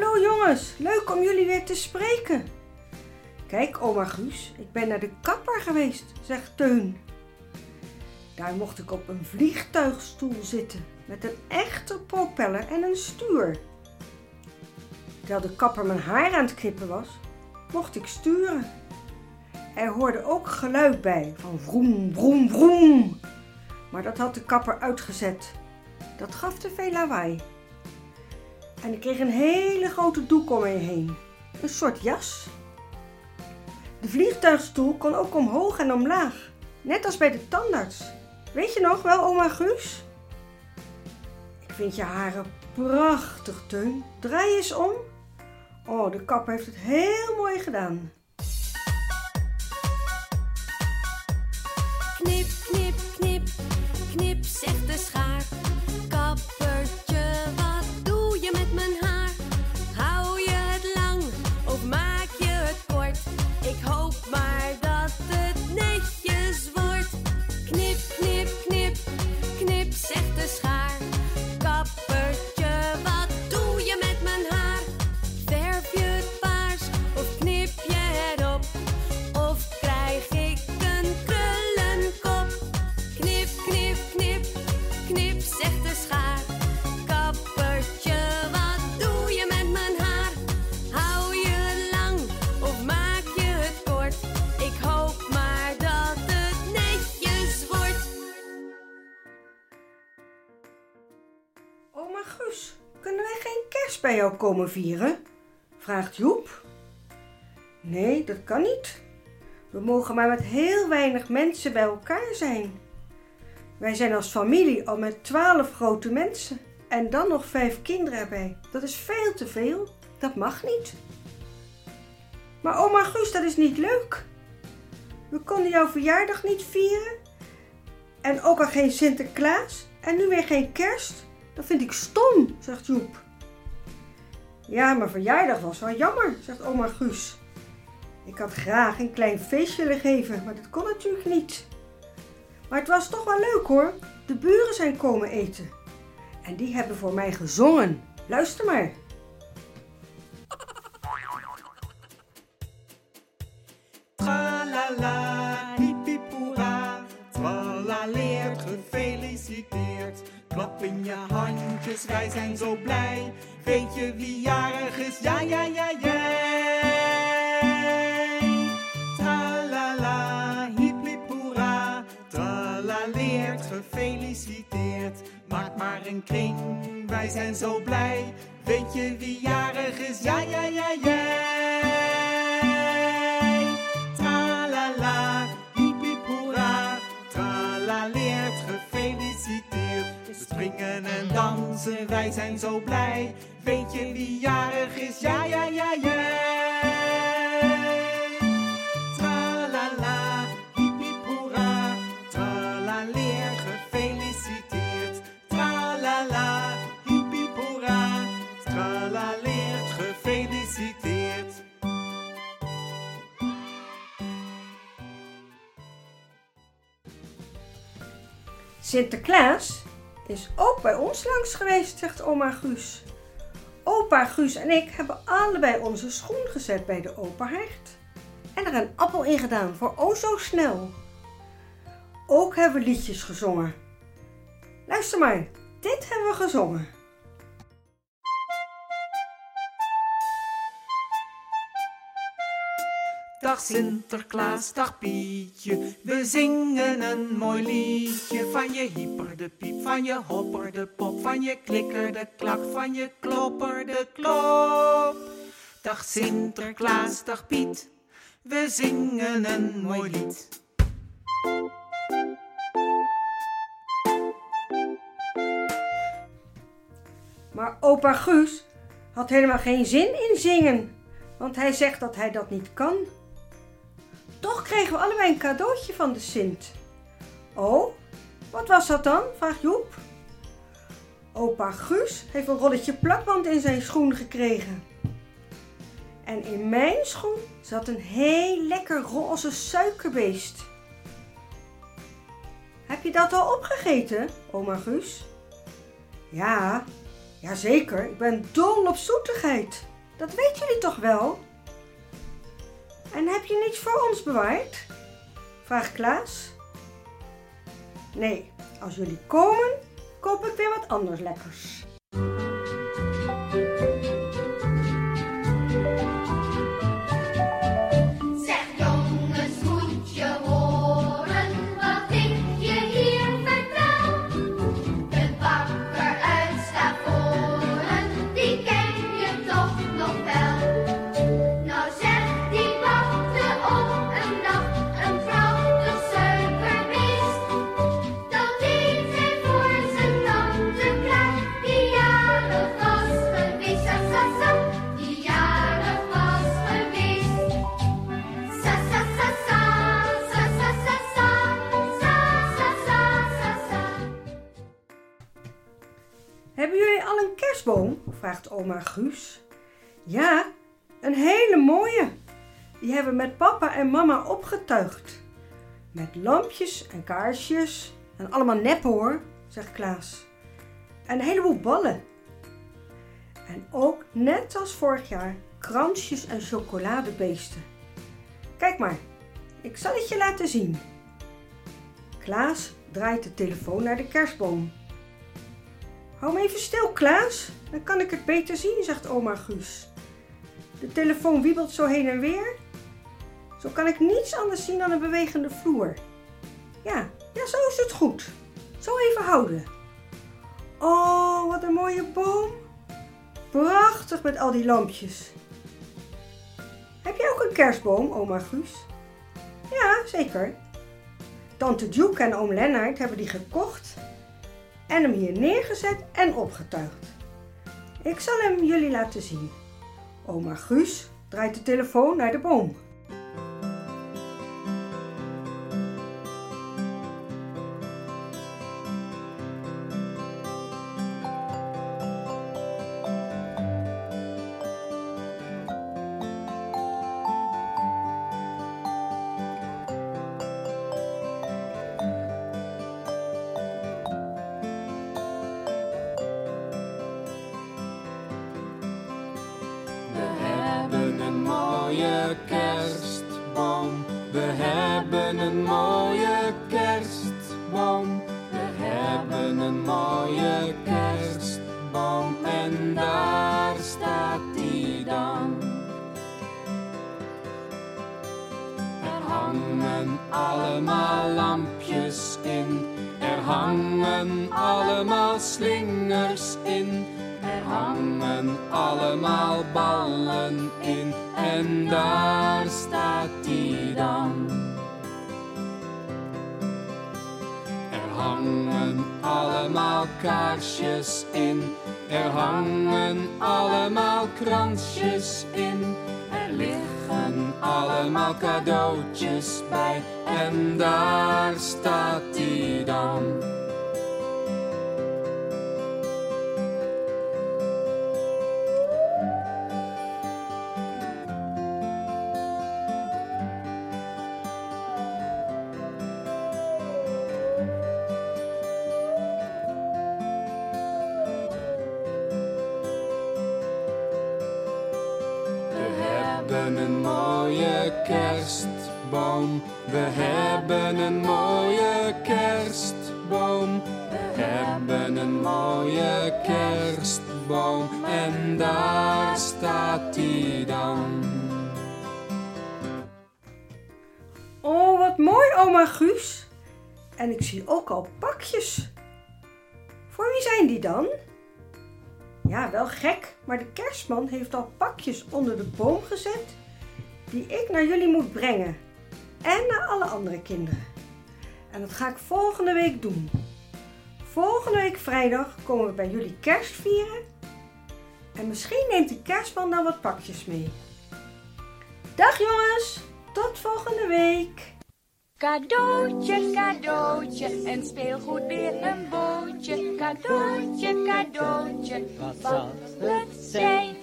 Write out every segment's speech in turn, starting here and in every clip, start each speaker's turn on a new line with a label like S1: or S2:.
S1: jongens, leuk om jullie weer te spreken. Kijk, oma Guus, ik ben naar de kapper geweest, zegt Teun. Daar mocht ik op een vliegtuigstoel zitten met een echte propeller en een stuur. Terwijl de kapper mijn haar aan het knippen was, mocht ik sturen. Er hoorde ook geluid bij van vroom, vroom, vroom. Maar dat had de kapper uitgezet. Dat gaf te veel lawaai. En ik kreeg een hele grote doek om me heen. Een soort jas. De vliegtuigstoel kon ook omhoog en omlaag. Net als bij de tandarts. Weet je nog wel, oma Guus? Ik vind je haren prachtig, Teun. Draai eens om. Oh, de kapper heeft het heel mooi gedaan. Bij jou komen vieren? Vraagt Joep. Nee, dat kan niet. We mogen maar met heel weinig mensen bij elkaar zijn. Wij zijn als familie al met twaalf grote mensen. En dan nog vijf kinderen erbij. Dat is veel te veel. Dat mag niet. Maar oma Guus, dat is niet leuk. We konden jouw verjaardag niet vieren. En ook al geen Sinterklaas. En nu weer geen kerst. Dat vind ik stom, zegt Joep. Ja, mijn verjaardag was wel jammer, zegt oma Guus. Ik had graag een klein feestje willen geven, maar dat kon natuurlijk niet. Maar het was toch wel leuk hoor. De buren zijn komen eten. En die hebben voor mij gezongen. Luister maar.
S2: Tralala, Klap in je handjes, wij zijn zo blij. Weet je wie jarig is? Ja, ja, ja, jij. Tralala, hiep hiep hoera, tralaleert, gefeliciteerd. Maak maar een kring, wij zijn zo blij. Weet je wie jarig is? Ja, ja, ja, jij. Springen en dansen, wij zijn zo blij. Weet je wie jarig is? Ja, ja, ja, jij. Tralala, hiep hiep hoera, tralaleert, gefeliciteerd. Tralala, hiep hiep hoera, tralaleert, gefeliciteerd.
S1: Sinterklaas is ook bij ons langs geweest, zegt oma Guus. Opa Guus en ik hebben allebei onze schoen gezet bij de open haard. En er een appel in gedaan voor o zo snel. Ook hebben we liedjes gezongen. Luister maar, dit hebben we gezongen.
S2: Dag Sinterklaas, dag Pietje, we zingen een mooi liedje. Van je hyper de piep, van je hopper de pop, van je klikker de klak, van je klopper de klop. Dag Sinterklaas, dag Piet, we zingen een mooi lied.
S1: Maar opa Guus had helemaal geen zin in zingen, want hij zegt dat hij dat niet kan. Toch kregen we allebei een cadeautje van de Sint. Oh, wat was dat dan? vraagt Joep. Opa Guus heeft een rolletje plakband in zijn schoen gekregen. En in mijn schoen zat een heel lekker roze suikerbeest. Heb je dat al opgegeten, oma Guus? Ja, Jazeker, ik ben dol op zoetigheid. Dat weten jullie toch wel? En heb je niets voor ons bewaard? Vraagt Klaas. Nee, als jullie komen, koop ik weer wat anders lekkers. Oma Guus. Ja, een hele mooie. Die hebben we met papa en mama opgetuigd. Met lampjes en kaarsjes. En allemaal nep hoor, zegt Klaas. En een heleboel ballen. En ook, net als vorig jaar, kransjes en chocoladebeesten. Kijk maar, ik zal het je laten zien. Klaas draait de telefoon naar de kerstboom. Hou hem even stil, Klaas. Dan kan ik het beter zien, zegt oma Guus. De telefoon wiebelt zo heen en weer. Zo kan ik niets anders zien dan een bewegende vloer. Ja, ja, zo is het goed. Zo even houden. Oh, wat een mooie boom. Prachtig met al die lampjes. Heb jij ook een kerstboom, oma Guus? Ja, zeker. Tante Duke en oom Lennart hebben die gekocht en hem hier neergezet en opgetuigd. Ik zal hem jullie laten zien. Oma Guus draait de telefoon naar de boom.
S3: Kerstboom. We hebben een mooie kerstboom. We hebben een mooie kerstboom. En daar staat die dan. Er hangen allemaal lampjes in. Er hangen allemaal slingers in. Er hangen allemaal ballen in. En daar staat die dan. Er hangen allemaal kaarsjes in. Er hangen allemaal kransjes in. Er liggen allemaal cadeautjes bij. En daar staat die dan. Hebben een mooie kerstboom. We hebben een mooie kerstboom. We hebben een mooie kerstboom. En daar staat die dan.
S1: Oh, wat mooi, oma Guus. En ik zie ook al pakjes. Voor wie zijn die dan? Ja, wel gek, maar de kerstman heeft al pakjes onder de boom gezet die ik naar jullie moet brengen. En naar alle andere kinderen. En dat ga ik volgende week doen. Volgende week vrijdag komen we bij jullie kerst vieren. En misschien neemt de kerstman dan wat pakjes mee. Dag jongens, tot volgende week.
S4: Cadeautje, cadeautje, en speelgoed weer een bootje. Cadeautje, cadeautje, wat zal het zijn?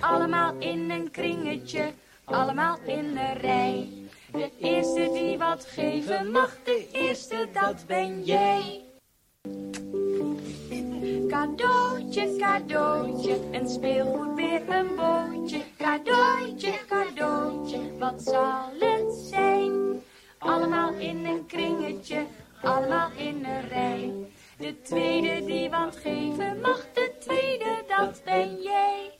S4: Allemaal in een kringetje, allemaal in een rij. De eerste die wat geven mag, de eerste dat ben jij. Cadeautje, cadeautje, een speelgoed weer een bootje. Cadeautje, cadeautje, wat zal het zijn? Allemaal in een kringetje, allemaal in een rij. De tweede die wat geven mag, de tweede dat ben jij.